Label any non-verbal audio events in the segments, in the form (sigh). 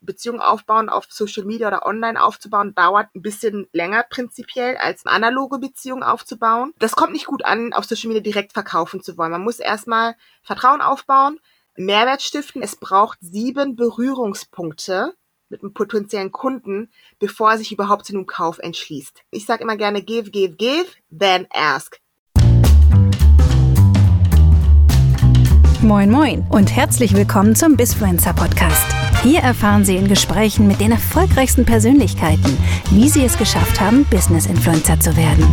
Beziehungen aufbauen, auf Social Media oder online aufzubauen, dauert ein bisschen länger prinzipiell als analoge Beziehungen aufzubauen. Das kommt nicht gut an, auf Social Media direkt verkaufen zu wollen. Man muss erstmal Vertrauen aufbauen, Mehrwert stiften. Es braucht sieben Berührungspunkte mit einem potenziellen Kunden, bevor er sich überhaupt zu einem Kauf entschließt. Ich sage immer gerne give, give, give, then ask. Moin Moin und herzlich willkommen zum Bisfluencer Podcast. Hier erfahren Sie in Gesprächen mit den erfolgreichsten Persönlichkeiten, wie sie es geschafft haben, Business Influencer zu werden.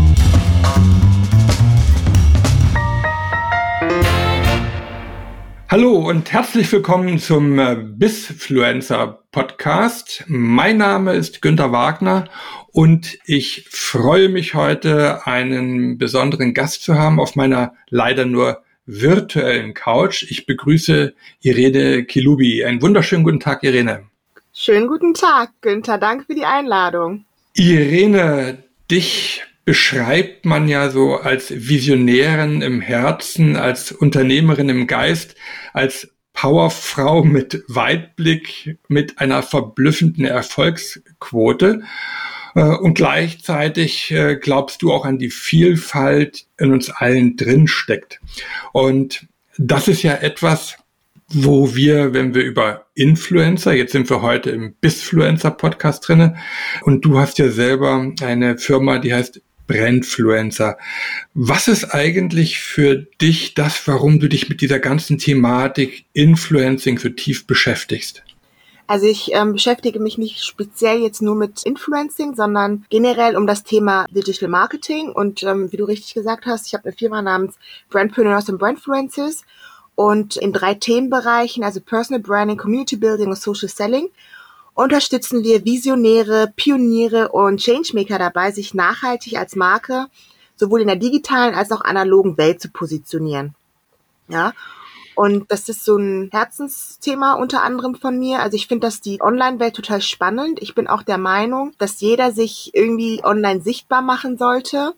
Hallo und herzlich willkommen zum äh, Bisfluencer Podcast. Mein Name ist Günter Wagner und ich freue mich heute, einen besonderen Gast zu haben auf meiner leider nur virtuellen Couch. Ich begrüße Irene Kilubi. Einen wunderschönen guten Tag, Irene. Schönen guten Tag, Günther. Danke für die Einladung. Irene, dich beschreibt man ja so als Visionärin im Herzen, als Unternehmerin im Geist, als Powerfrau mit Weitblick, mit einer verblüffenden Erfolgsquote. Äh, und gleichzeitig äh, glaubst du auch an die Vielfalt in uns allen drin steckt. Und das ist ja etwas, wo wir, wenn wir über Influencer, jetzt sind wir heute im Bisfluencer Podcast drinne, und du hast ja selber eine Firma, die heißt Brandfluencer. Was ist eigentlich für dich das, warum du dich mit dieser ganzen Thematik Influencing so tief beschäftigst? Also ich ähm, beschäftige mich nicht speziell jetzt nur mit Influencing, sondern generell um das Thema Digital Marketing. Und ähm, wie du richtig gesagt hast, ich habe eine Firma namens Brandpreneurs and Brandfluencers und in drei Themenbereichen, also Personal Branding, Community Building und Social Selling, unterstützen wir Visionäre, Pioniere und Changemaker dabei, sich nachhaltig als Marke sowohl in der digitalen als auch analogen Welt zu positionieren. Ja, und das ist so ein Herzensthema unter anderem von mir. Also ich finde das die Online-Welt total spannend. Ich bin auch der Meinung, dass jeder sich irgendwie online sichtbar machen sollte.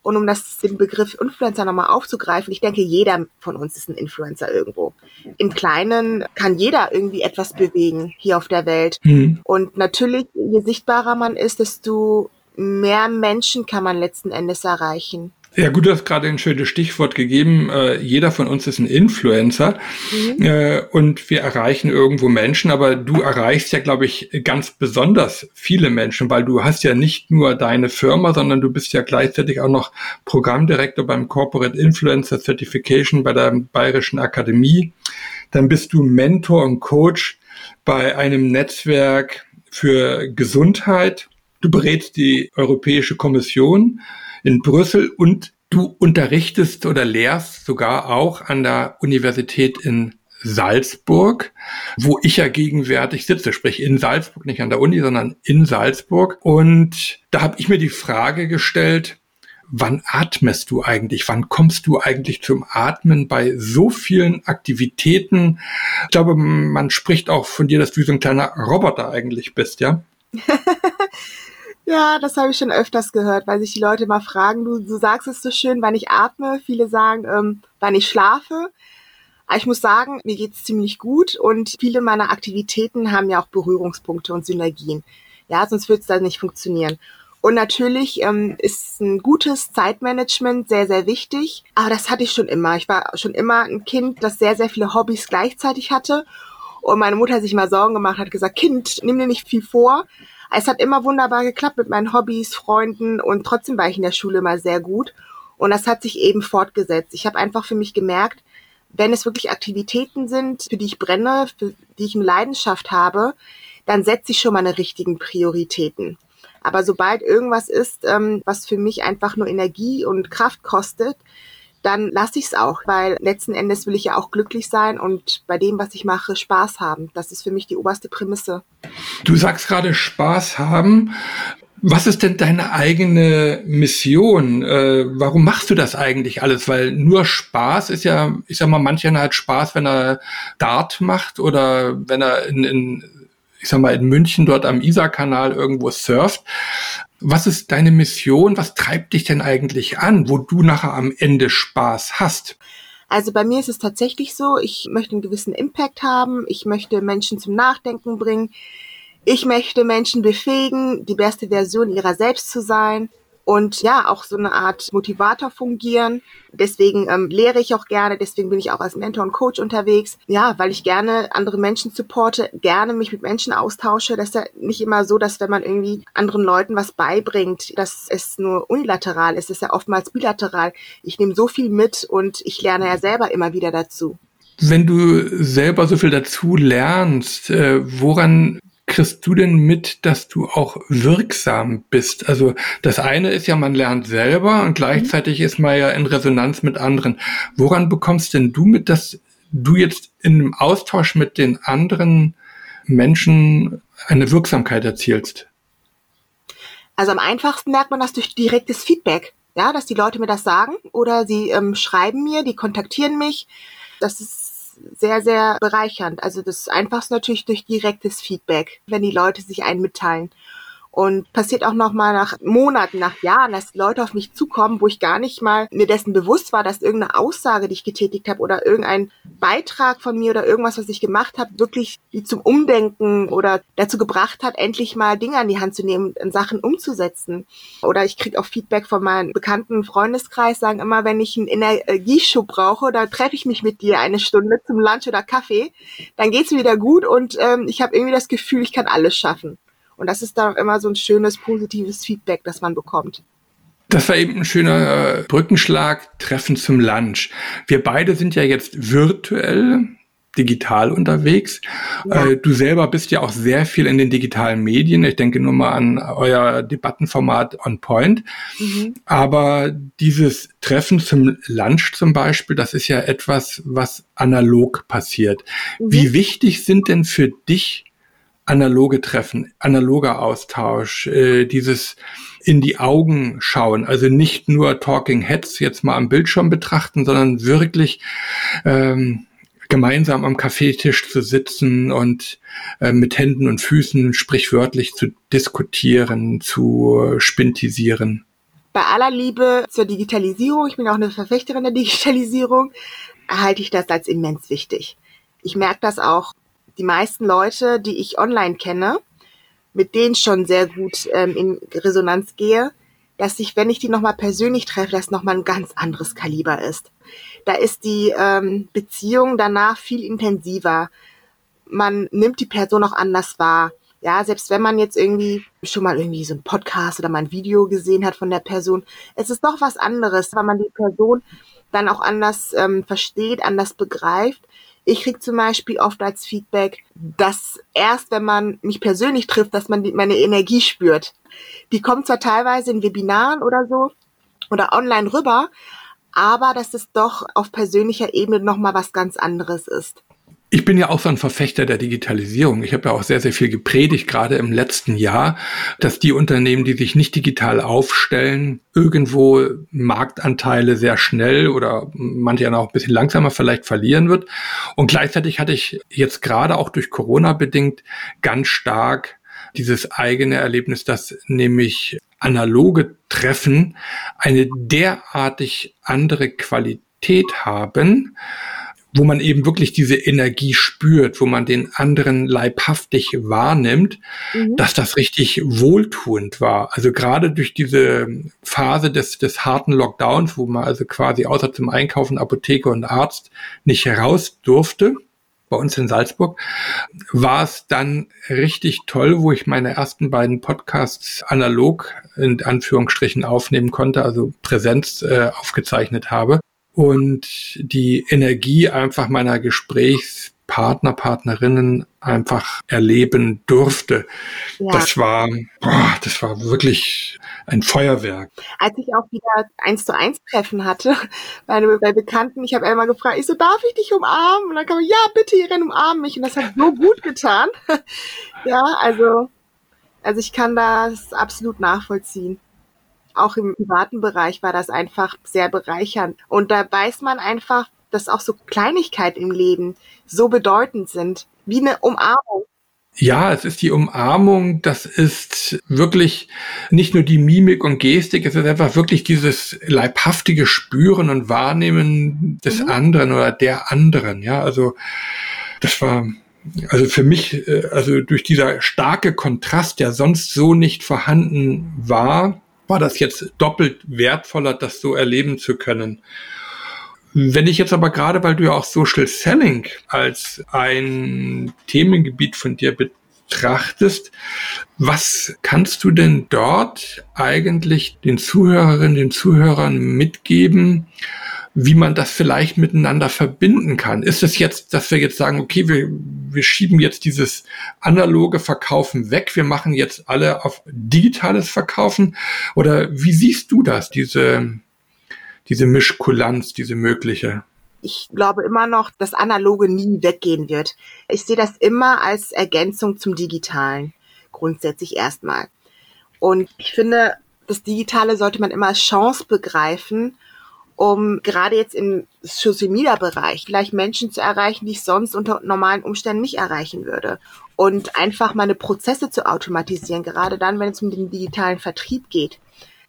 Und um das, den Begriff Influencer nochmal aufzugreifen, ich denke, jeder von uns ist ein Influencer irgendwo. Im Kleinen kann jeder irgendwie etwas bewegen hier auf der Welt. Mhm. Und natürlich, je sichtbarer man ist, desto mehr Menschen kann man letzten Endes erreichen. Ja, gut, du hast gerade ein schönes Stichwort gegeben. Äh, jeder von uns ist ein Influencer mhm. äh, und wir erreichen irgendwo Menschen, aber du erreichst ja, glaube ich, ganz besonders viele Menschen, weil du hast ja nicht nur deine Firma, sondern du bist ja gleichzeitig auch noch Programmdirektor beim Corporate Influencer Certification bei der Bayerischen Akademie. Dann bist du Mentor und Coach bei einem Netzwerk für Gesundheit. Du berätst die Europäische Kommission in Brüssel und du unterrichtest oder lehrst sogar auch an der Universität in Salzburg, wo ich ja gegenwärtig sitze, sprich in Salzburg, nicht an der Uni, sondern in Salzburg. Und da habe ich mir die Frage gestellt, wann atmest du eigentlich? Wann kommst du eigentlich zum Atmen bei so vielen Aktivitäten? Ich glaube, man spricht auch von dir, dass du so ein kleiner Roboter eigentlich bist, ja? (laughs) Ja, das habe ich schon öfters gehört, weil sich die Leute mal fragen, du, du sagst es so schön, wann ich atme. Viele sagen, ähm, wann ich schlafe. Aber ich muss sagen, mir geht's ziemlich gut und viele meiner Aktivitäten haben ja auch Berührungspunkte und Synergien. Ja, sonst würde es da nicht funktionieren. Und natürlich ähm, ist ein gutes Zeitmanagement sehr, sehr wichtig. Aber das hatte ich schon immer. Ich war schon immer ein Kind, das sehr, sehr viele Hobbys gleichzeitig hatte. Und meine Mutter hat sich mal Sorgen gemacht, hat gesagt, Kind, nimm dir nicht viel vor. Es hat immer wunderbar geklappt mit meinen Hobbys, Freunden und trotzdem war ich in der Schule immer sehr gut. Und das hat sich eben fortgesetzt. Ich habe einfach für mich gemerkt, wenn es wirklich Aktivitäten sind, für die ich brenne, für die ich eine Leidenschaft habe, dann setze ich schon meine richtigen Prioritäten. Aber sobald irgendwas ist, ähm, was für mich einfach nur Energie und Kraft kostet, dann lasse ich es auch, weil letzten Endes will ich ja auch glücklich sein und bei dem, was ich mache, Spaß haben. Das ist für mich die oberste Prämisse. Du sagst gerade Spaß haben. Was ist denn deine eigene Mission? Äh, warum machst du das eigentlich alles? Weil nur Spaß ist ja, ich sag mal, mancher hat Spaß, wenn er Dart macht oder wenn er in, in ich sag mal, in München dort am Isar-Kanal irgendwo surft. Was ist deine Mission? Was treibt dich denn eigentlich an, wo du nachher am Ende Spaß hast? Also bei mir ist es tatsächlich so, ich möchte einen gewissen Impact haben, ich möchte Menschen zum Nachdenken bringen, ich möchte Menschen befähigen, die beste Version ihrer selbst zu sein und ja, auch so eine Art Motivator fungieren. Deswegen ähm, lehre ich auch gerne, deswegen bin ich auch als Mentor und Coach unterwegs. Ja, weil ich gerne andere Menschen supporte, gerne mich mit Menschen austausche. Das ist ja nicht immer so, dass wenn man irgendwie anderen Leuten was beibringt, dass es nur unilateral ist. Es ist ja oftmals bilateral. Ich nehme so viel mit und ich lerne ja selber immer wieder dazu. Wenn du selber so viel dazu lernst, äh, woran kriegst du denn mit, dass du auch wirksam bist? Also das eine ist ja, man lernt selber und gleichzeitig ist man ja in Resonanz mit anderen. Woran bekommst denn du mit, dass du jetzt in Austausch mit den anderen Menschen eine Wirksamkeit erzielst? Also am einfachsten merkt man das durch direktes Feedback. Ja, dass die Leute mir das sagen oder sie ähm, schreiben mir, die kontaktieren mich. Das ist sehr, sehr bereichernd. Also das Einfachste natürlich durch direktes Feedback, wenn die Leute sich einen mitteilen. Und passiert auch noch mal nach Monaten, nach Jahren, dass Leute auf mich zukommen, wo ich gar nicht mal mir dessen bewusst war, dass irgendeine Aussage, die ich getätigt habe oder irgendein Beitrag von mir oder irgendwas, was ich gemacht habe, wirklich die zum Umdenken oder dazu gebracht hat, endlich mal Dinge an die Hand zu nehmen und Sachen umzusetzen. Oder ich kriege auch Feedback von meinem bekannten Freundeskreis, sagen immer, wenn ich einen Energieschub brauche, da treffe ich mich mit dir eine Stunde zum Lunch oder Kaffee, dann geht's mir wieder gut und ähm, ich habe irgendwie das Gefühl, ich kann alles schaffen. Und das ist dann immer so ein schönes, positives Feedback, das man bekommt. Das war eben ein schöner äh, Brückenschlag, Treffen zum Lunch. Wir beide sind ja jetzt virtuell, digital unterwegs. Ja. Äh, du selber bist ja auch sehr viel in den digitalen Medien. Ich denke nur mal an euer Debattenformat On Point. Mhm. Aber dieses Treffen zum Lunch zum Beispiel, das ist ja etwas, was analog passiert. Mhm. Wie wichtig sind denn für dich analoge Treffen, analoger Austausch, äh, dieses in die Augen schauen, also nicht nur Talking Heads jetzt mal am Bildschirm betrachten, sondern wirklich ähm, gemeinsam am Kaffeetisch zu sitzen und äh, mit Händen und Füßen sprichwörtlich zu diskutieren, zu spintisieren. Bei aller Liebe zur Digitalisierung, ich bin auch eine Verfechterin der Digitalisierung, halte ich das als immens wichtig. Ich merke das auch die meisten Leute, die ich online kenne, mit denen schon sehr gut ähm, in Resonanz gehe, dass ich, wenn ich die nochmal persönlich treffe, das nochmal ein ganz anderes Kaliber ist. Da ist die ähm, Beziehung danach viel intensiver. Man nimmt die Person auch anders wahr. Ja, selbst wenn man jetzt irgendwie schon mal irgendwie so ein Podcast oder mal ein Video gesehen hat von der Person, es ist doch was anderes, weil man die Person dann auch anders ähm, versteht, anders begreift ich krieg zum Beispiel oft als Feedback, dass erst wenn man mich persönlich trifft, dass man meine Energie spürt. Die kommt zwar teilweise in Webinaren oder so oder online rüber, aber dass es doch auf persönlicher Ebene nochmal was ganz anderes ist. Ich bin ja auch so ein Verfechter der Digitalisierung. Ich habe ja auch sehr, sehr viel gepredigt, gerade im letzten Jahr, dass die Unternehmen, die sich nicht digital aufstellen, irgendwo Marktanteile sehr schnell oder manche dann auch ein bisschen langsamer vielleicht verlieren wird. Und gleichzeitig hatte ich jetzt gerade auch durch Corona bedingt ganz stark dieses eigene Erlebnis, dass nämlich analoge Treffen eine derartig andere Qualität haben, wo man eben wirklich diese Energie spürt, wo man den anderen leibhaftig wahrnimmt, mhm. dass das richtig wohltuend war. Also gerade durch diese Phase des, des harten Lockdowns, wo man also quasi außer zum Einkaufen Apotheke und Arzt nicht heraus durfte, bei uns in Salzburg, war es dann richtig toll, wo ich meine ersten beiden Podcasts analog in Anführungsstrichen aufnehmen konnte, also Präsenz äh, aufgezeichnet habe und die Energie einfach meiner Gesprächspartner, Partnerinnen einfach erleben durfte. Ja. Das war, boah, das war wirklich ein Feuerwerk. Als ich auch wieder eins zu eins Treffen hatte (laughs) bei, bei Bekannten, ich habe einmal gefragt, ich so, darf ich dich umarmen? Und dann kam ich, ja, bitte, Irene, umarmen mich. Und das hat so gut getan. (laughs) ja, also, also ich kann das absolut nachvollziehen auch im privaten Bereich war das einfach sehr bereichernd. Und da weiß man einfach, dass auch so Kleinigkeiten im Leben so bedeutend sind, wie eine Umarmung. Ja, es ist die Umarmung, das ist wirklich nicht nur die Mimik und Gestik, es ist einfach wirklich dieses leibhaftige Spüren und Wahrnehmen des mhm. anderen oder der anderen. Ja, also das war also für mich, äh, also durch dieser starke Kontrast, der sonst so nicht vorhanden war, war das jetzt doppelt wertvoller, das so erleben zu können. Wenn ich jetzt aber gerade, weil du ja auch Social Selling als ein Themengebiet von dir betrachtest, was kannst du denn dort eigentlich den Zuhörerinnen, den Zuhörern mitgeben, wie man das vielleicht miteinander verbinden kann. Ist es jetzt, dass wir jetzt sagen, okay, wir, wir schieben jetzt dieses analoge Verkaufen weg, wir machen jetzt alle auf digitales Verkaufen? Oder wie siehst du das, diese, diese Mischkulanz, diese mögliche? Ich glaube immer noch, dass Analoge nie weggehen wird. Ich sehe das immer als Ergänzung zum Digitalen. Grundsätzlich erstmal. Und ich finde, das Digitale sollte man immer als Chance begreifen um gerade jetzt im Social Media Bereich vielleicht Menschen zu erreichen, die ich sonst unter normalen Umständen nicht erreichen würde. Und einfach meine Prozesse zu automatisieren, gerade dann, wenn es um den digitalen Vertrieb geht.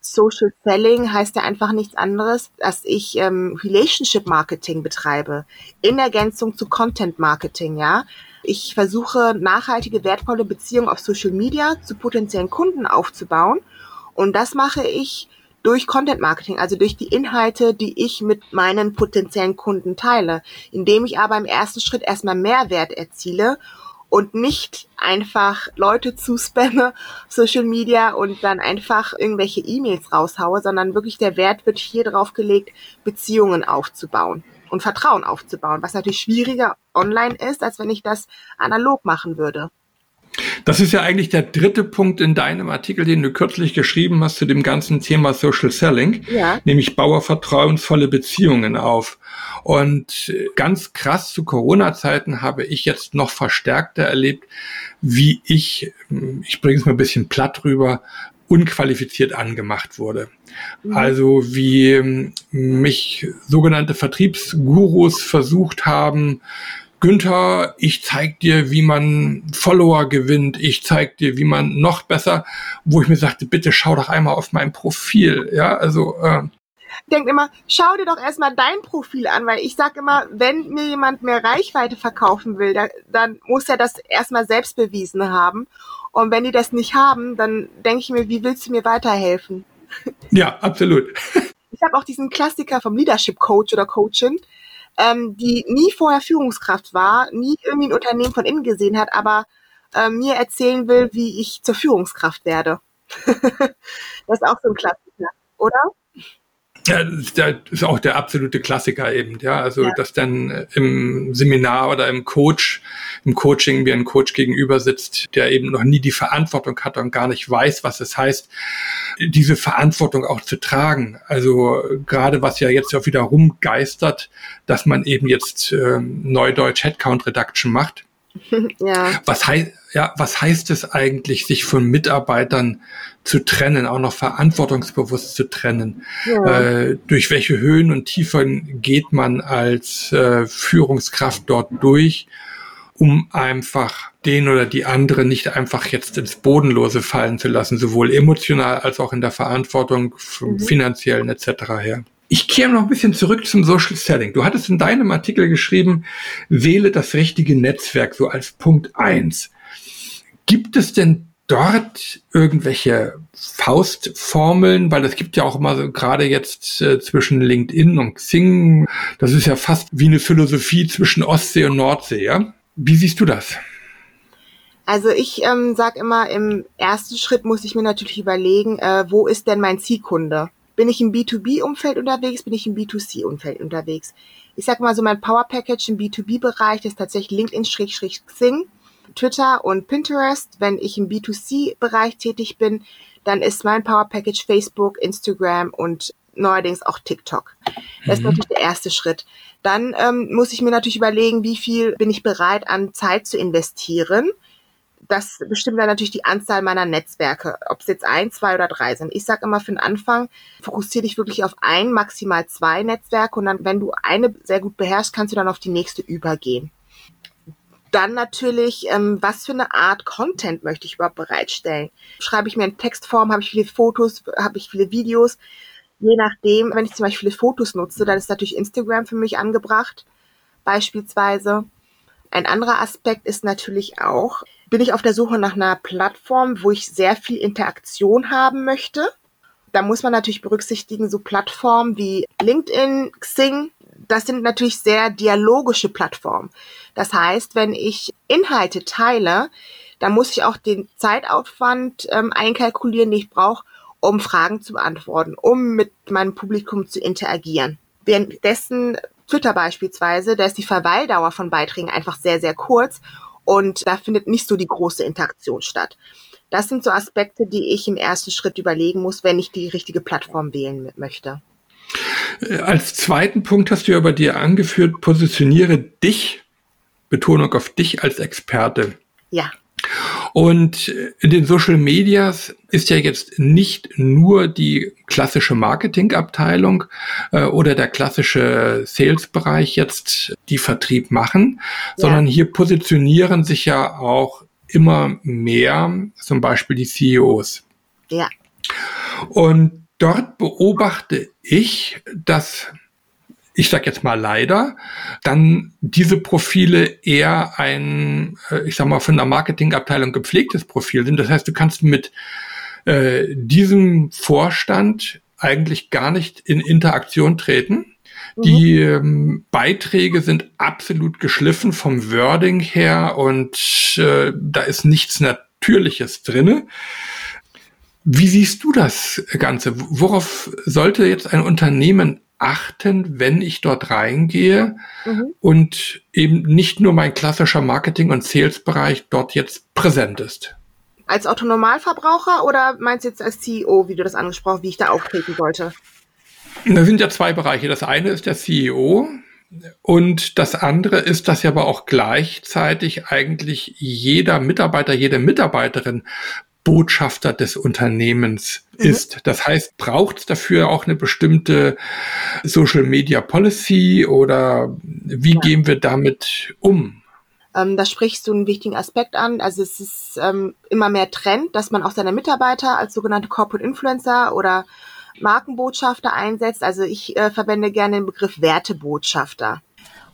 Social Selling heißt ja einfach nichts anderes, dass ich ähm, Relationship Marketing betreibe, in Ergänzung zu Content Marketing, ja. Ich versuche nachhaltige, wertvolle Beziehungen auf Social Media zu potenziellen Kunden aufzubauen. Und das mache ich durch Content Marketing, also durch die Inhalte, die ich mit meinen potenziellen Kunden teile, indem ich aber im ersten Schritt erstmal Mehrwert erziele und nicht einfach Leute zuspamme, Social Media und dann einfach irgendwelche E-Mails raushaue, sondern wirklich der Wert wird hier drauf gelegt, Beziehungen aufzubauen und Vertrauen aufzubauen, was natürlich schwieriger online ist, als wenn ich das analog machen würde. Das ist ja eigentlich der dritte Punkt in deinem Artikel, den du kürzlich geschrieben hast zu dem ganzen Thema Social Selling, ja. nämlich baue vertrauensvolle Beziehungen auf. Und ganz krass zu Corona-Zeiten habe ich jetzt noch verstärkter erlebt, wie ich, ich bringe es mal ein bisschen platt rüber, unqualifiziert angemacht wurde. Mhm. Also wie mich sogenannte Vertriebsgurus versucht haben, Günther, ich zeig dir, wie man Follower gewinnt, ich zeig dir, wie man noch besser, wo ich mir sagte, bitte schau doch einmal auf mein Profil, ja, also äh, denkt immer, schau dir doch erstmal dein Profil an, weil ich sag immer, wenn mir jemand mehr Reichweite verkaufen will, da, dann muss er das erstmal selbst bewiesen haben. Und wenn die das nicht haben, dann denke ich mir, wie willst du mir weiterhelfen? Ja, absolut. Ich habe auch diesen Klassiker vom Leadership Coach oder Coachin, ähm, die nie vorher Führungskraft war, nie irgendwie ein Unternehmen von innen gesehen hat, aber äh, mir erzählen will, wie ich zur Führungskraft werde. (laughs) das ist auch so ein Klassiker, oder? Ja, das ist auch der absolute Klassiker eben, ja. Also, ja. dass dann äh, im Seminar oder im Coach, im Coaching mir ein Coach gegenüber sitzt, der eben noch nie die Verantwortung hat und gar nicht weiß, was es heißt, diese Verantwortung auch zu tragen. Also, gerade was ja jetzt auch wieder rumgeistert, dass man eben jetzt äh, Neudeutsch Headcount Reduction macht. (laughs) ja. Was heißt, ja, was heißt es eigentlich, sich von Mitarbeitern zu trennen, auch noch verantwortungsbewusst zu trennen? Ja. Äh, durch welche Höhen und Tiefen geht man als äh, Führungskraft dort durch, um einfach den oder die andere nicht einfach jetzt ins Bodenlose fallen zu lassen, sowohl emotional als auch in der Verantwortung, mhm. finanziellen etc. her. Ich kehre noch ein bisschen zurück zum Social Selling. Du hattest in deinem Artikel geschrieben, wähle das richtige Netzwerk so als Punkt eins. Gibt es denn dort irgendwelche Faustformeln, weil es gibt ja auch immer so gerade jetzt äh, zwischen LinkedIn und Xing, das ist ja fast wie eine Philosophie zwischen Ostsee und Nordsee, ja? Wie siehst du das? Also ich ähm, sage immer, im ersten Schritt muss ich mir natürlich überlegen, äh, wo ist denn mein Zielkunde? Bin ich im B2B-Umfeld unterwegs? Bin ich im B2C-Umfeld unterwegs? Ich sag mal so, mein Power Package im B2B-Bereich ist tatsächlich LinkedIn-Xing, Twitter und Pinterest. Wenn ich im B2C-Bereich tätig bin, dann ist mein Power Package Facebook, Instagram und neuerdings auch TikTok. Das ist mhm. natürlich der erste Schritt. Dann ähm, muss ich mir natürlich überlegen, wie viel bin ich bereit an Zeit zu investieren das bestimmt dann natürlich die Anzahl meiner Netzwerke, ob es jetzt ein, zwei oder drei sind. Ich sage immer für den Anfang, fokussiere dich wirklich auf ein, maximal zwei Netzwerke und dann, wenn du eine sehr gut beherrschst, kannst du dann auf die nächste übergehen. Dann natürlich, ähm, was für eine Art Content möchte ich überhaupt bereitstellen? Schreibe ich mir in Textform, habe ich viele Fotos, habe ich viele Videos? Je nachdem, wenn ich zum Beispiel viele Fotos nutze, dann ist natürlich Instagram für mich angebracht, beispielsweise. Ein anderer Aspekt ist natürlich auch, bin ich auf der Suche nach einer Plattform, wo ich sehr viel Interaktion haben möchte. Da muss man natürlich berücksichtigen, so Plattformen wie LinkedIn, Xing, das sind natürlich sehr dialogische Plattformen. Das heißt, wenn ich Inhalte teile, dann muss ich auch den Zeitaufwand ähm, einkalkulieren, den ich brauche, um Fragen zu beantworten, um mit meinem Publikum zu interagieren. Währenddessen Twitter beispielsweise, da ist die Verweildauer von Beiträgen einfach sehr, sehr kurz und da findet nicht so die große Interaktion statt. Das sind so Aspekte, die ich im ersten Schritt überlegen muss, wenn ich die richtige Plattform wählen möchte. Äh, als zweiten Punkt hast du ja bei dir angeführt, positioniere dich, Betonung auf dich als Experte. Ja. Und in den Social Medias ist ja jetzt nicht nur die klassische Marketingabteilung äh, oder der klassische Sales-Bereich jetzt die Vertrieb machen, ja. sondern hier positionieren sich ja auch immer mehr zum Beispiel die CEOs. Ja. Und dort beobachte ich, dass ich sag jetzt mal leider, dann diese Profile eher ein, äh, ich sag mal, von der Marketingabteilung gepflegtes Profil sind. Das heißt, du kannst mit äh, diesem Vorstand eigentlich gar nicht in Interaktion treten. Mhm. Die ähm, Beiträge sind absolut geschliffen vom Wording her und äh, da ist nichts Natürliches drinne. Wie siehst du das Ganze? Worauf sollte jetzt ein Unternehmen achten, wenn ich dort reingehe mhm. und eben nicht nur mein klassischer Marketing- und Sales-Bereich dort jetzt präsent ist? Als Autonomalverbraucher oder meinst du jetzt als CEO, wie du das angesprochen, wie ich da auftreten sollte? Da sind ja zwei Bereiche. Das eine ist der CEO und das andere ist, dass ja aber auch gleichzeitig eigentlich jeder Mitarbeiter, jede Mitarbeiterin Botschafter des Unternehmens mhm. ist. Das heißt, braucht es dafür auch eine bestimmte Social Media Policy oder wie ja. gehen wir damit um? Ähm, da sprichst du einen wichtigen Aspekt an. Also es ist ähm, immer mehr Trend, dass man auch seine Mitarbeiter als sogenannte Corporate Influencer oder Markenbotschafter einsetzt. Also ich äh, verwende gerne den Begriff Wertebotschafter.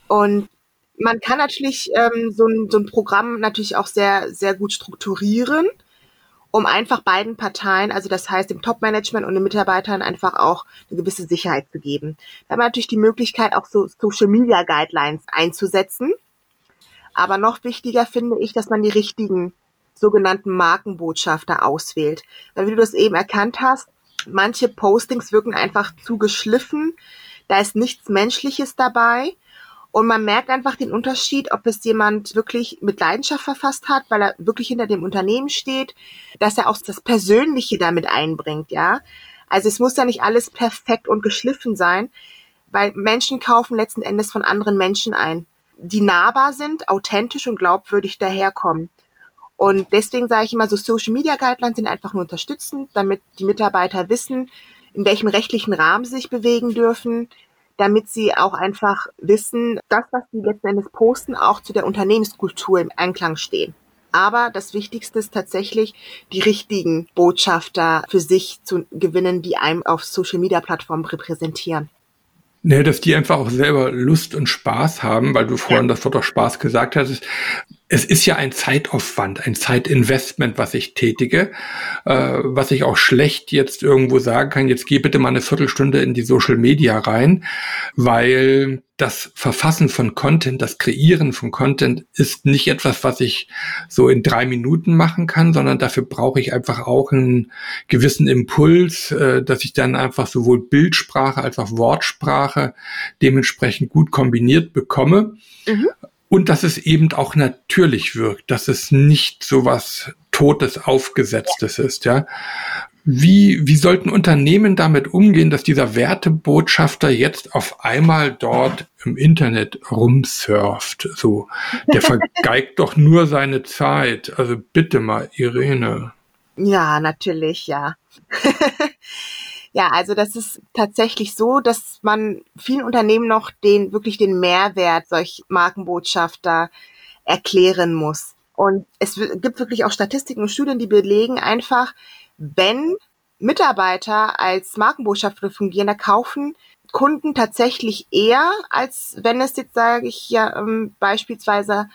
Und man kann natürlich ähm, so, ein, so ein Programm natürlich auch sehr, sehr gut strukturieren um einfach beiden Parteien, also das heißt dem Top-Management und den Mitarbeitern einfach auch eine gewisse Sicherheit zu geben. Da haben wir natürlich die Möglichkeit, auch so Social Media Guidelines einzusetzen. Aber noch wichtiger finde ich, dass man die richtigen sogenannten Markenbotschafter auswählt. Weil wie du das eben erkannt hast, manche Postings wirken einfach zu geschliffen. Da ist nichts Menschliches dabei. Und man merkt einfach den Unterschied, ob es jemand wirklich mit Leidenschaft verfasst hat, weil er wirklich hinter dem Unternehmen steht, dass er auch das Persönliche damit einbringt, ja. Also es muss ja nicht alles perfekt und geschliffen sein, weil Menschen kaufen letzten Endes von anderen Menschen ein, die nahbar sind, authentisch und glaubwürdig daherkommen. Und deswegen sage ich immer, so Social Media Guidelines sind einfach nur unterstützend, damit die Mitarbeiter wissen, in welchem rechtlichen Rahmen sie sich bewegen dürfen, damit sie auch einfach wissen, das, was sie letzten Endes posten, auch zu der Unternehmenskultur im Einklang stehen. Aber das Wichtigste ist tatsächlich, die richtigen Botschafter für sich zu gewinnen, die einem auf Social-Media-Plattformen repräsentieren. Nee, dass die einfach auch selber Lust und Spaß haben, weil du vorhin das Wort auch Spaß gesagt hast es ist ja ein Zeitaufwand, ein Zeitinvestment, was ich tätige, äh, was ich auch schlecht jetzt irgendwo sagen kann, jetzt geh bitte mal eine Viertelstunde in die Social Media rein, weil das Verfassen von Content, das Kreieren von Content ist nicht etwas, was ich so in drei Minuten machen kann, sondern dafür brauche ich einfach auch einen gewissen Impuls, äh, dass ich dann einfach sowohl Bildsprache als auch Wortsprache dementsprechend gut kombiniert bekomme. Mhm und dass es eben auch natürlich wirkt, dass es nicht so was Totes, Aufgesetztes ist, ja. Wie, wie sollten Unternehmen damit umgehen, dass dieser Wertebotschafter jetzt auf einmal dort im Internet rumsurft? So, der (laughs) vergeigt doch nur seine Zeit. Also bitte mal, Irene. Ja, natürlich, ja. (laughs) Ja, also das ist tatsächlich so, dass man vielen Unternehmen noch den wirklich den Mehrwert solch Markenbotschafter erklären muss. Und es gibt wirklich auch Statistiken und Studien, die belegen einfach, wenn Mitarbeiter als Markenbotschafter fungieren, da kaufen Kunden tatsächlich eher, als wenn es jetzt, sage ich ja, ähm, beispielsweise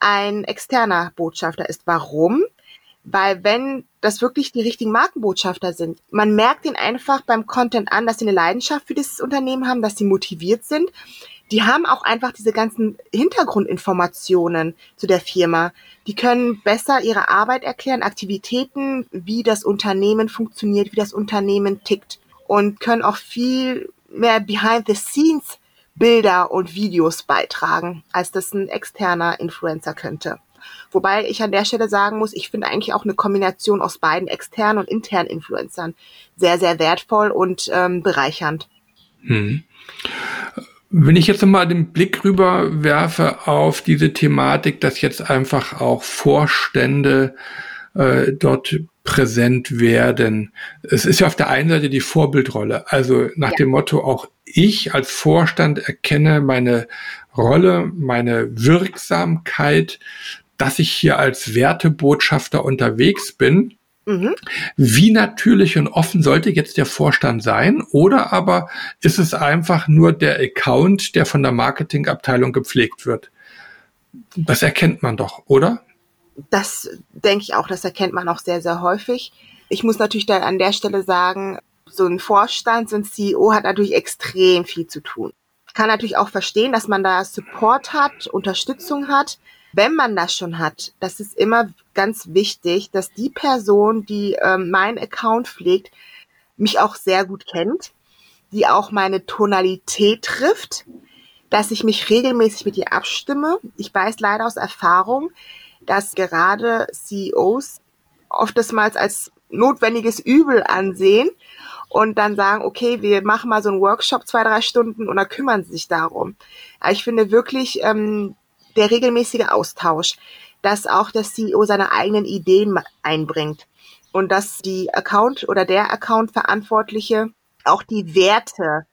ein externer Botschafter ist. Warum? Weil wenn das wirklich die richtigen Markenbotschafter sind, man merkt ihnen einfach beim Content an, dass sie eine Leidenschaft für dieses Unternehmen haben, dass sie motiviert sind. Die haben auch einfach diese ganzen Hintergrundinformationen zu der Firma. Die können besser ihre Arbeit erklären, Aktivitäten, wie das Unternehmen funktioniert, wie das Unternehmen tickt und können auch viel mehr behind the scenes Bilder und Videos beitragen, als das ein externer Influencer könnte. Wobei ich an der Stelle sagen muss, ich finde eigentlich auch eine Kombination aus beiden externen und internen Influencern sehr, sehr wertvoll und ähm, bereichernd. Hm. Wenn ich jetzt mal den Blick rüber werfe auf diese Thematik, dass jetzt einfach auch Vorstände äh, dort präsent werden. Es ist ja auf der einen Seite die Vorbildrolle, also nach ja. dem Motto, auch ich als Vorstand erkenne meine Rolle, meine Wirksamkeit, dass ich hier als Wertebotschafter unterwegs bin. Mhm. Wie natürlich und offen sollte jetzt der Vorstand sein? Oder aber ist es einfach nur der Account, der von der Marketingabteilung gepflegt wird? Das erkennt man doch, oder? Das denke ich auch, das erkennt man auch sehr, sehr häufig. Ich muss natürlich da an der Stelle sagen, so ein Vorstand, so ein CEO hat natürlich extrem viel zu tun. Ich kann natürlich auch verstehen, dass man da Support hat, Unterstützung hat. Wenn man das schon hat, das ist immer ganz wichtig, dass die Person, die ähm, meinen Account pflegt, mich auch sehr gut kennt, die auch meine Tonalität trifft, dass ich mich regelmäßig mit ihr abstimme. Ich weiß leider aus Erfahrung, dass gerade CEOs oftmals als notwendiges Übel ansehen und dann sagen, okay, wir machen mal so einen Workshop zwei, drei Stunden und dann kümmern sie sich darum. Aber ich finde wirklich ähm, der regelmäßige Austausch, dass auch der CEO seine eigenen Ideen einbringt und dass die Account oder der Account-Verantwortliche auch die Werte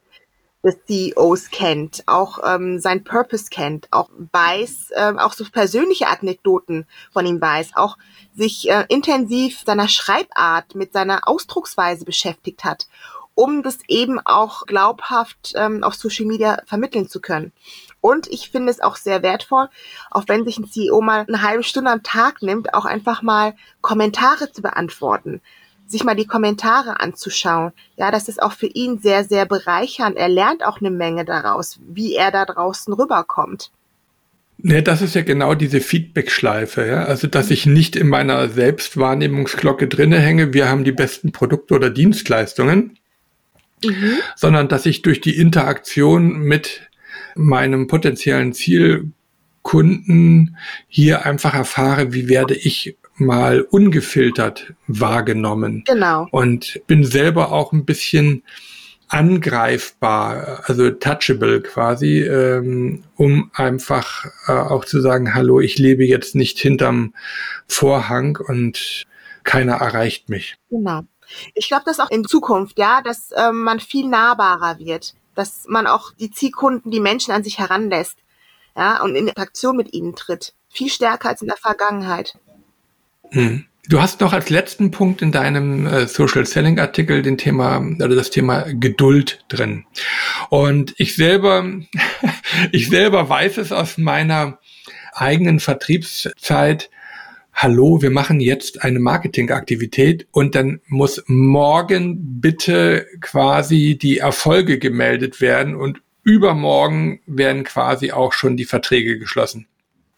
des CEOs kennt, auch ähm, sein Purpose kennt, auch weiß, ähm, auch so persönliche Anekdoten von ihm weiß, auch sich äh, intensiv seiner Schreibart, mit seiner Ausdrucksweise beschäftigt hat, um das eben auch glaubhaft ähm, auf Social Media vermitteln zu können. Und ich finde es auch sehr wertvoll, auch wenn sich ein CEO mal eine halbe Stunde am Tag nimmt, auch einfach mal Kommentare zu beantworten sich mal die Kommentare anzuschauen. Ja, das ist auch für ihn sehr, sehr bereichernd. Er lernt auch eine Menge daraus, wie er da draußen rüberkommt. Ne, das ist ja genau diese Feedback-Schleife, ja. Also, dass ich nicht in meiner Selbstwahrnehmungsglocke drinne hänge, wir haben die besten Produkte oder Dienstleistungen, mhm. sondern dass ich durch die Interaktion mit meinem potenziellen Zielkunden hier einfach erfahre, wie werde ich mal ungefiltert wahrgenommen. Genau. Und bin selber auch ein bisschen angreifbar, also touchable quasi, ähm, um einfach äh, auch zu sagen, hallo, ich lebe jetzt nicht hinterm Vorhang und keiner erreicht mich. Genau. Ich glaube, dass auch in Zukunft, ja, dass ähm, man viel nahbarer wird, dass man auch die Zielkunden, die Menschen an sich heranlässt, ja, und in Interaktion mit ihnen tritt. Viel stärker als in der Vergangenheit. Hm. Du hast noch als letzten Punkt in deinem äh, Social Selling Artikel den Thema, also das Thema Geduld drin. Und ich selber, (laughs) ich selber weiß es aus meiner eigenen Vertriebszeit. Hallo, wir machen jetzt eine Marketingaktivität und dann muss morgen bitte quasi die Erfolge gemeldet werden und übermorgen werden quasi auch schon die Verträge geschlossen.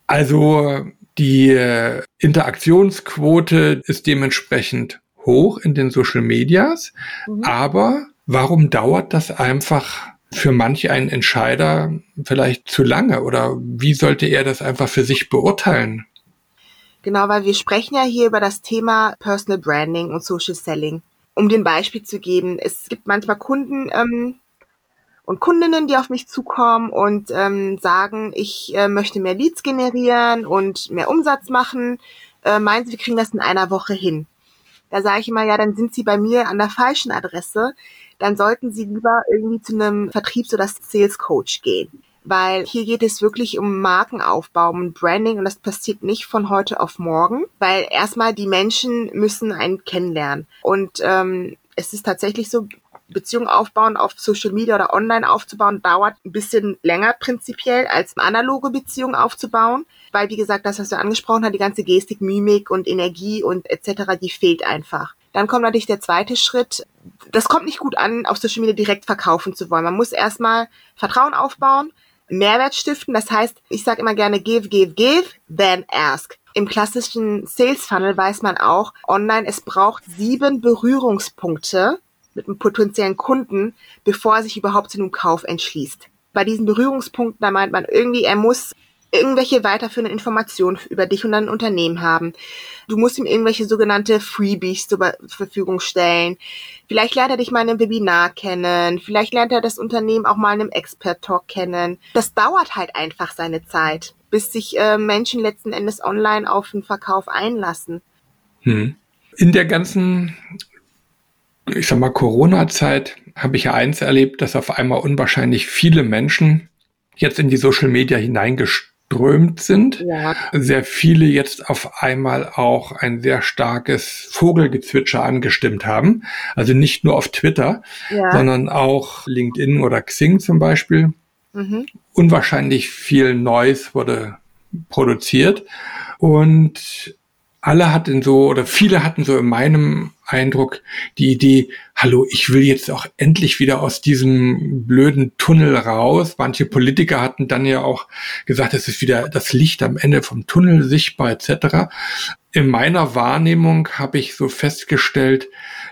Also die äh, Interaktionsquote ist dementsprechend hoch in den Social Medias, mhm. aber warum dauert das einfach für manch einen Entscheider vielleicht zu lange oder wie sollte er das einfach für sich beurteilen? Genau, weil wir sprechen ja hier über das Thema Personal Branding und Social Selling. Um den Beispiel zu geben, es gibt manchmal Kunden, ähm, und Kundinnen, die auf mich zukommen und ähm, sagen, ich äh, möchte mehr Leads generieren und mehr Umsatz machen. Äh, meinen Sie, wir kriegen das in einer Woche hin? Da sage ich immer, ja, dann sind Sie bei mir an der falschen Adresse. Dann sollten Sie lieber irgendwie zu einem Vertriebs- oder Sales Coach gehen. Weil hier geht es wirklich um Markenaufbau, um Branding und das passiert nicht von heute auf morgen, weil erstmal die Menschen müssen einen kennenlernen und ähm, es ist tatsächlich so, Beziehungen aufbauen auf Social Media oder online aufzubauen, dauert ein bisschen länger prinzipiell als analoge Beziehungen aufzubauen, weil wie gesagt, das, was du angesprochen hast, die ganze Gestik, Mimik und Energie und etc., die fehlt einfach. Dann kommt natürlich der zweite Schritt. Das kommt nicht gut an, auf Social Media direkt verkaufen zu wollen. Man muss erstmal Vertrauen aufbauen, Mehrwert stiften. Das heißt, ich sage immer gerne give, give, give, then ask. Im klassischen Sales Funnel weiß man auch, online, es braucht sieben Berührungspunkte mit einem potenziellen Kunden, bevor er sich überhaupt zu einem Kauf entschließt. Bei diesen Berührungspunkten, da meint man irgendwie, er muss irgendwelche weiterführenden Informationen über dich und dein Unternehmen haben. Du musst ihm irgendwelche sogenannte Freebies zur Verfügung stellen. Vielleicht lernt er dich mal in einem Webinar kennen. Vielleicht lernt er das Unternehmen auch mal in einem Expert-Talk kennen. Das dauert halt einfach seine Zeit, bis sich äh, Menschen letzten Endes online auf den Verkauf einlassen. Hm. In der ganzen, ich sag mal, Corona-Zeit habe ich ja eins erlebt, dass auf einmal unwahrscheinlich viele Menschen jetzt in die Social Media hineingestellt strömt sind. Ja. Sehr viele jetzt auf einmal auch ein sehr starkes Vogelgezwitscher angestimmt haben. Also nicht nur auf Twitter, ja. sondern auch LinkedIn oder Xing zum Beispiel. Mhm. Unwahrscheinlich viel Neues wurde produziert. Und alle hatten so, oder viele hatten so in meinem Eindruck die Idee, hallo, ich will jetzt auch endlich wieder aus diesem blöden Tunnel raus. Manche Politiker hatten dann ja auch gesagt, es ist wieder das Licht am Ende vom Tunnel sichtbar etc. In meiner Wahrnehmung habe ich so festgestellt,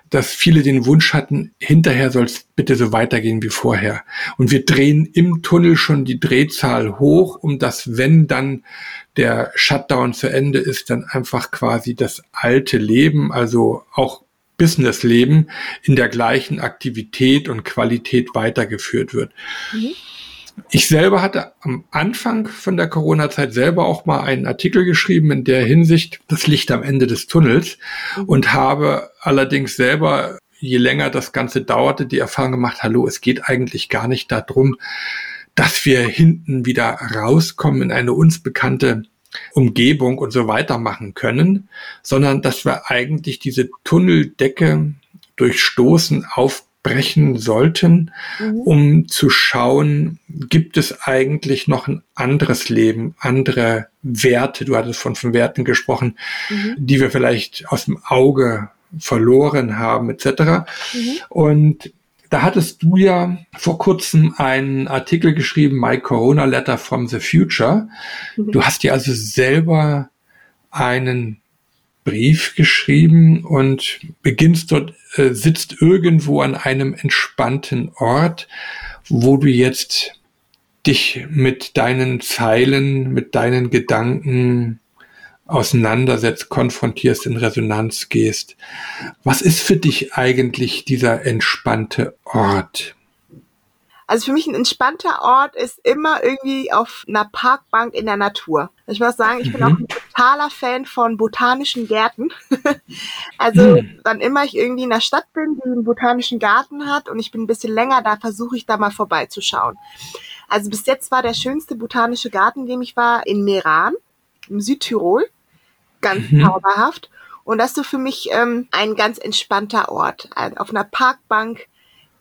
dass viele den Wunsch hatten, hinterher soll es bitte so weitergehen wie vorher. Und wir drehen im Tunnel schon die Drehzahl hoch, um dass, wenn dann der Shutdown zu Ende ist, dann einfach quasi das alte Leben, also auch Businessleben in der gleichen Aktivität und Qualität weitergeführt wird. Mhm. Ich selber hatte am Anfang von der Corona-Zeit selber auch mal einen Artikel geschrieben in der Hinsicht, das Licht am Ende des Tunnels mhm. und habe allerdings selber, je länger das Ganze dauerte, die Erfahrung gemacht, hallo, es geht eigentlich gar nicht darum, dass wir hinten wieder rauskommen in eine uns bekannte Umgebung und so weitermachen können, sondern dass wir eigentlich diese Tunneldecke durchstoßen, aufbrechen sollten, mhm. um zu schauen, gibt es eigentlich noch ein anderes Leben, andere Werte, du hattest von, von Werten gesprochen, mhm. die wir vielleicht aus dem Auge verloren haben, etc. Mhm. Und da hattest du ja vor kurzem einen Artikel geschrieben, My Corona Letter from the Future. Mhm. Du hast dir also selber einen Brief geschrieben und beginnst dort, äh, sitzt irgendwo an einem entspannten Ort, wo du jetzt dich mit deinen Zeilen, mit deinen Gedanken auseinandersetzt, konfrontierst, in Resonanz gehst. Was ist für dich eigentlich dieser entspannte Ort? Also für mich ein entspannter Ort ist immer irgendwie auf einer Parkbank in der Natur. Ich muss sagen, ich bin mhm. auch ein totaler Fan von botanischen Gärten. (laughs) also mhm. wann immer ich irgendwie in der Stadt bin, die einen botanischen Garten hat und ich bin ein bisschen länger da, versuche ich da mal vorbeizuschauen. Also bis jetzt war der schönste botanische Garten, in dem ich war, in Meran, im Südtirol ganz mhm. zauberhaft. Und das ist so für mich ähm, ein ganz entspannter Ort. Auf einer Parkbank,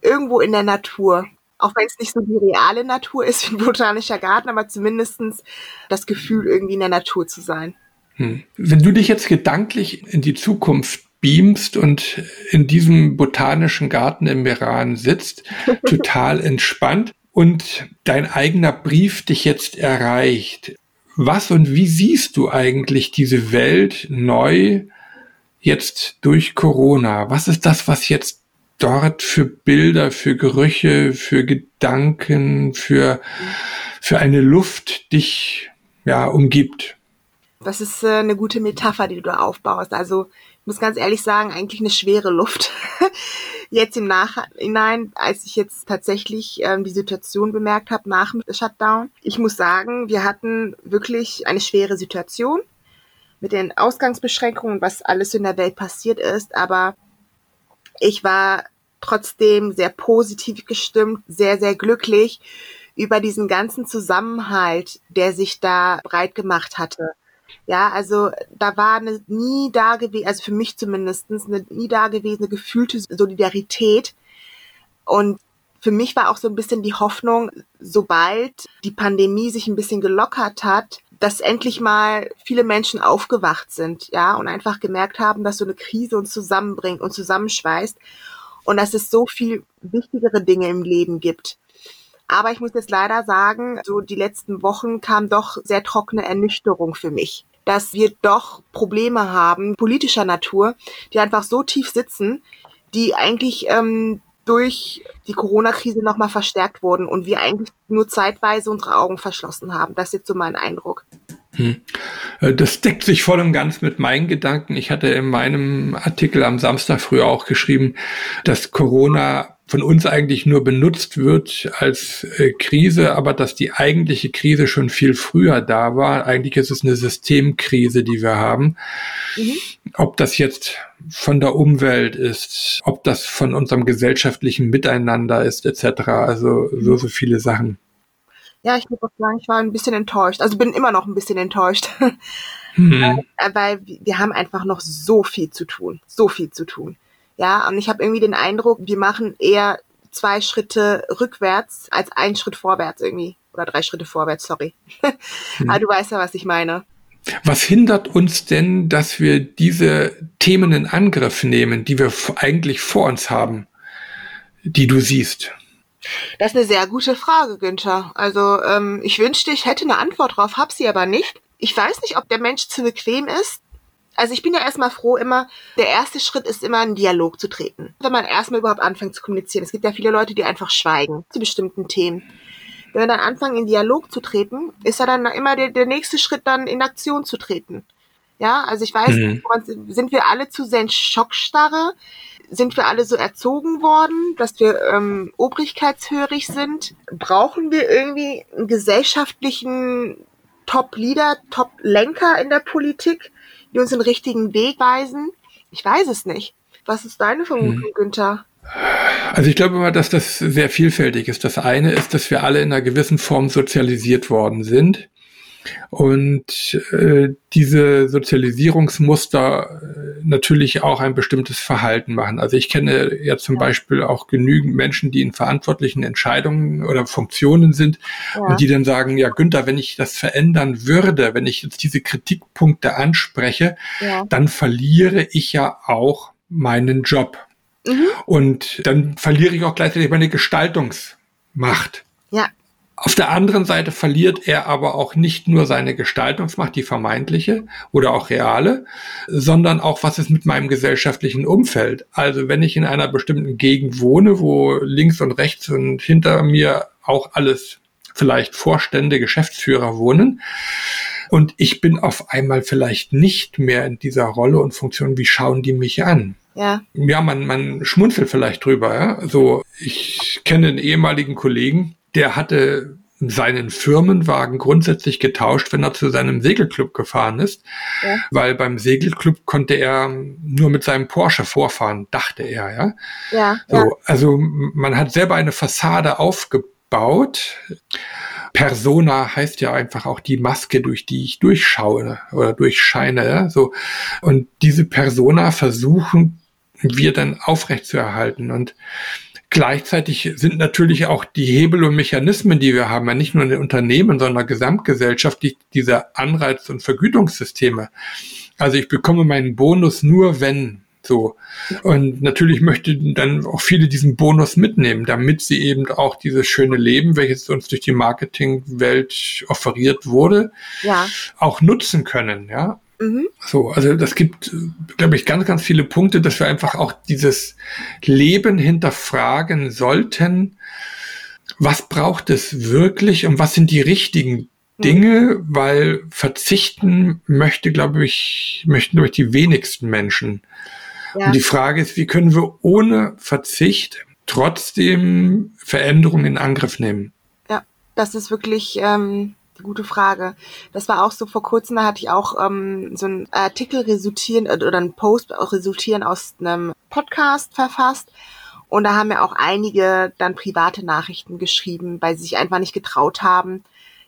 irgendwo in der Natur. Auch wenn es nicht so die reale Natur ist wie ein botanischer Garten, aber zumindestens das Gefühl, irgendwie in der Natur zu sein. Hm. Wenn du dich jetzt gedanklich in die Zukunft beamst und in diesem botanischen Garten im Meran sitzt, (laughs) total entspannt und dein eigener Brief dich jetzt erreicht, was und wie siehst du eigentlich diese Welt neu jetzt durch Corona? Was ist das, was jetzt dort für Bilder, für Gerüche, für Gedanken, für, für eine Luft dich ja umgibt? Das ist äh, eine gute Metapher, die du da aufbaust. Also ich muss ganz ehrlich sagen, eigentlich eine schwere Luft. (laughs) jetzt im Nachhinein, als ich jetzt tatsächlich ähm, die Situation bemerkt habe nach dem Shutdown. Ich muss sagen, wir hatten wirklich eine schwere Situation mit den Ausgangsbeschränkungen, was alles in der Welt passiert ist. Aber ich war trotzdem sehr positiv gestimmt, sehr, sehr glücklich über diesen ganzen Zusammenhalt, der sich da breit gemacht hatte. Ja, also da war eine nie da gewesen, also für mich zumindestens eine nie da gewesene gefühlte Solidarität. Und für mich war auch so ein bisschen die Hoffnung, sobald die Pandemie sich ein bisschen gelockert hat, dass endlich mal viele Menschen aufgewacht sind, ja, und einfach gemerkt haben, dass so eine Krise uns zusammenbringt und zusammenschweißt und dass es so viel wichtigere Dinge im Leben gibt. Aber ich muss jetzt leider sagen, so die letzten Wochen kam doch sehr trockene Ernüchterung für mich, dass wir doch Probleme haben politischer Natur, die einfach so tief sitzen, die eigentlich ähm, durch die Corona-Krise nochmal verstärkt wurden und wir eigentlich nur zeitweise unsere Augen verschlossen haben. Das ist jetzt so mein Eindruck. Hm. Äh, das deckt sich voll und ganz mit meinen Gedanken. Ich hatte in meinem Artikel am Samstag früher auch geschrieben, dass Corona von uns eigentlich nur benutzt wird als äh, Krise, aber dass die eigentliche Krise schon viel früher da war. Eigentlich ist es eine Systemkrise, die wir haben. Mhm. Ob das jetzt von der Umwelt ist, ob das von unserem gesellschaftlichen Miteinander ist, etc. Also so, so viele Sachen. Ja, ich muss auch sagen, ich war ein bisschen enttäuscht. Also bin immer noch ein bisschen enttäuscht. (laughs) Mhm. Weil wir haben einfach noch so viel zu tun. So viel zu tun. Ja, und ich habe irgendwie den Eindruck, wir machen eher zwei Schritte rückwärts als einen Schritt vorwärts irgendwie. Oder drei Schritte vorwärts, sorry. (laughs) hm. Aber du weißt ja, was ich meine. Was hindert uns denn, dass wir diese Themen in Angriff nehmen, die wir eigentlich vor uns haben, die du siehst? Das ist eine sehr gute Frage, Günther. Also ähm, ich wünschte, ich hätte eine Antwort drauf, hab sie aber nicht. Ich weiß nicht, ob der Mensch zu bequem ist, also ich bin ja erstmal froh immer, der erste Schritt ist immer in Dialog zu treten. Wenn man erstmal überhaupt anfängt zu kommunizieren. Es gibt ja viele Leute, die einfach schweigen zu bestimmten Themen. Wenn wir dann anfangen, in Dialog zu treten, ist ja dann immer der, der nächste Schritt, dann in Aktion zu treten. Ja, also ich weiß, mhm. sind wir alle zu sehr in Schockstarre? Sind wir alle so erzogen worden, dass wir ähm, obrigkeitshörig sind? Brauchen wir irgendwie einen gesellschaftlichen Top-Leader, Top-Lenker in der Politik? Die uns den richtigen Weg weisen? Ich weiß es nicht. Was ist deine Vermutung, hm. Günther? Also ich glaube immer, dass das sehr vielfältig ist. Das eine ist, dass wir alle in einer gewissen Form sozialisiert worden sind. Und äh, diese Sozialisierungsmuster äh, natürlich auch ein bestimmtes Verhalten machen. Also ich kenne ja zum. Beispiel auch genügend Menschen, die in verantwortlichen Entscheidungen oder Funktionen sind ja. und die dann sagen, ja Günther, wenn ich das verändern würde, wenn ich jetzt diese Kritikpunkte anspreche, ja. dann verliere ich ja auch meinen Job. Mhm. Und dann verliere ich auch gleichzeitig meine Gestaltungsmacht. Ja. Auf der anderen Seite verliert er aber auch nicht nur seine Gestaltungsmacht, die vermeintliche oder auch reale, sondern auch, was ist mit meinem gesellschaftlichen Umfeld. Also wenn ich in einer bestimmten Gegend wohne, wo links und rechts und hinter mir auch alles vielleicht Vorstände, Geschäftsführer wohnen, und ich bin auf einmal vielleicht nicht mehr in dieser Rolle und Funktion, wie schauen die mich an? Ja. Ja, man, man schmunzelt vielleicht drüber, ja. So, ich kenne einen ehemaligen Kollegen, der hatte seinen Firmenwagen grundsätzlich getauscht, wenn er zu seinem Segelclub gefahren ist, ja. weil beim Segelclub konnte er nur mit seinem Porsche vorfahren, dachte er, ja. Ja. So, ja. Also man hat selber eine Fassade aufgebaut. Persona heißt ja einfach auch die Maske, durch die ich durchschaue oder durchscheine. Ja? So und diese Persona versuchen wir dann aufrechtzuerhalten und Gleichzeitig sind natürlich auch die Hebel und Mechanismen, die wir haben, ja nicht nur in den Unternehmen, sondern gesamtgesellschaftlich diese Anreiz- und Vergütungssysteme. Also ich bekomme meinen Bonus nur, wenn so. Und natürlich möchten dann auch viele diesen Bonus mitnehmen, damit sie eben auch dieses schöne Leben, welches uns durch die Marketingwelt offeriert wurde, ja. auch nutzen können, ja. Mhm. So, also das gibt, glaube ich, ganz, ganz viele Punkte, dass wir einfach auch dieses Leben hinterfragen sollten. Was braucht es wirklich und was sind die richtigen mhm. Dinge, weil verzichten möchte, glaube ich, möchten, glaube ich, die wenigsten Menschen. Ja. Und die Frage ist, wie können wir ohne Verzicht trotzdem Veränderungen in Angriff nehmen? Ja, das ist wirklich ähm, Gute Frage. Das war auch so vor kurzem, da hatte ich auch ähm, so einen Artikel resultieren äh, oder einen Post auch resultieren aus einem Podcast verfasst. Und da haben mir auch einige dann private Nachrichten geschrieben, weil sie sich einfach nicht getraut haben,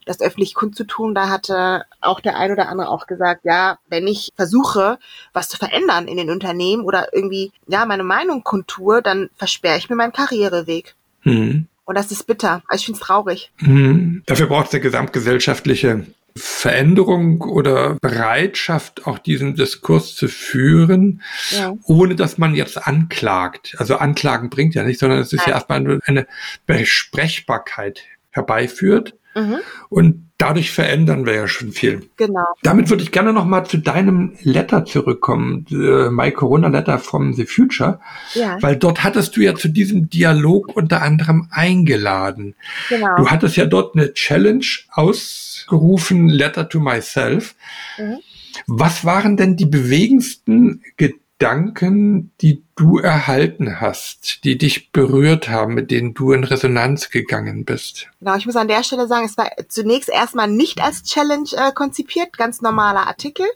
das öffentlich kundzutun. Da hatte auch der ein oder andere auch gesagt, ja, wenn ich versuche, was zu verändern in den Unternehmen oder irgendwie, ja, meine Meinung kundtue, dann versperre ich mir meinen Karriereweg. Mhm. Und das ist bitter. Also ich finde es traurig. Mhm. Dafür braucht es eine gesamtgesellschaftliche Veränderung oder Bereitschaft, auch diesen Diskurs zu führen, ja. ohne dass man jetzt anklagt. Also Anklagen bringt ja nicht, sondern es ist Nein. ja erstmal eine Besprechbarkeit herbeiführt. Mhm. Und dadurch verändern wir ja schon viel. Genau. Damit würde ich gerne nochmal zu deinem Letter zurückkommen, äh, My Corona Letter from the Future, ja. weil dort hattest du ja zu diesem Dialog unter anderem eingeladen. Genau. Du hattest ja dort eine Challenge ausgerufen, Letter to Myself. Mhm. Was waren denn die bewegendsten Gedanken, Gedanken, die du erhalten hast, die dich berührt haben, mit denen du in Resonanz gegangen bist? Genau, ich muss an der Stelle sagen, es war zunächst erstmal nicht als Challenge äh, konzipiert, ganz normaler Artikel.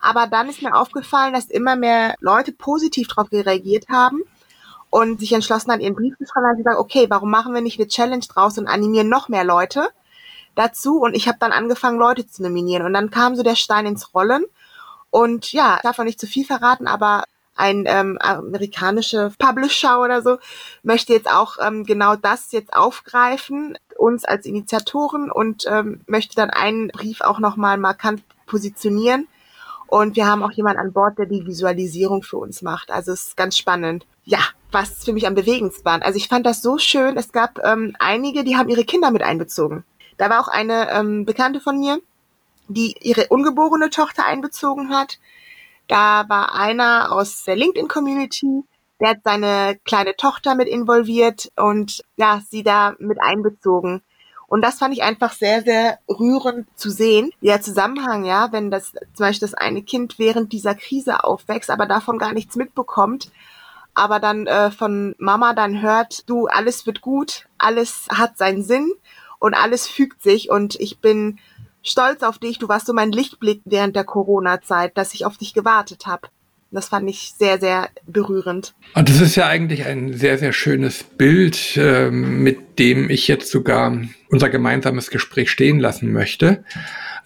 Aber dann ist mir aufgefallen, dass immer mehr Leute positiv darauf reagiert haben und sich entschlossen haben, ihren Brief zu schreiben, und gesagt, okay, warum machen wir nicht eine Challenge draus und animieren noch mehr Leute dazu? Und ich habe dann angefangen, Leute zu nominieren. Und dann kam so der Stein ins Rollen. Und ja, darf auch nicht zu viel verraten, aber ein ähm, amerikanische Publisher oder so möchte jetzt auch ähm, genau das jetzt aufgreifen, uns als Initiatoren und ähm, möchte dann einen Brief auch nochmal markant positionieren. Und wir haben auch jemanden an Bord, der die Visualisierung für uns macht. Also es ist ganz spannend. Ja, was für mich am bewegendsten war. Also ich fand das so schön. Es gab ähm, einige, die haben ihre Kinder mit einbezogen. Da war auch eine ähm, Bekannte von mir, die ihre ungeborene Tochter einbezogen hat. Da war einer aus der LinkedIn-Community, der hat seine kleine Tochter mit involviert und ja, sie da mit einbezogen. Und das fand ich einfach sehr, sehr rührend zu sehen. Der Zusammenhang, ja, wenn das zum Beispiel das eine Kind während dieser Krise aufwächst, aber davon gar nichts mitbekommt, aber dann äh, von Mama dann hört, du, alles wird gut, alles hat seinen Sinn und alles fügt sich und ich bin stolz auf dich. Du warst so mein Lichtblick während der Corona-Zeit, dass ich auf dich gewartet habe. Das fand ich sehr, sehr berührend. Und das ist ja eigentlich ein sehr, sehr schönes Bild, äh, mit dem ich jetzt sogar unser gemeinsames Gespräch stehen lassen möchte.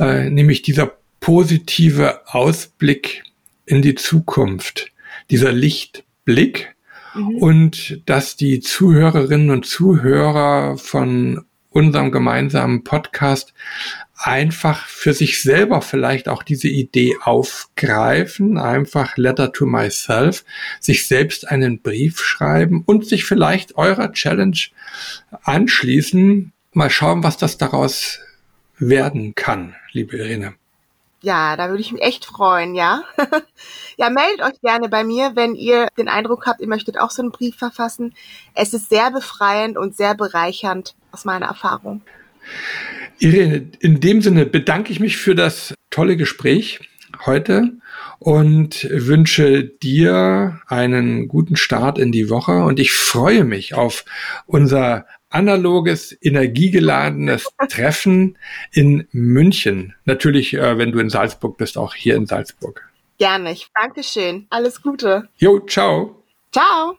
Äh, nämlich dieser positive Ausblick in die Zukunft, dieser Lichtblick mhm. und dass die Zuhörerinnen und Zuhörer von unserem gemeinsamen Podcast einfach für sich selber vielleicht auch diese Idee aufgreifen, einfach Letter to Myself, sich selbst einen Brief schreiben und sich vielleicht eurer Challenge anschließen. Mal schauen, was das daraus werden kann, liebe Irene. Ja, da würde ich mich echt freuen, ja. (laughs) ja, meldet euch gerne bei mir, wenn ihr den Eindruck habt, ihr möchtet auch so einen Brief verfassen. Es ist sehr befreiend und sehr bereichernd aus meiner Erfahrung. Irene, in dem Sinne bedanke ich mich für das tolle Gespräch heute und wünsche dir einen guten Start in die Woche und ich freue mich auf unser analoges, energiegeladenes Treffen in München. Natürlich, äh, wenn du in Salzburg bist, auch hier in Salzburg. Gerne. Dankeschön. Alles Gute. Jo, ciao. Ciao.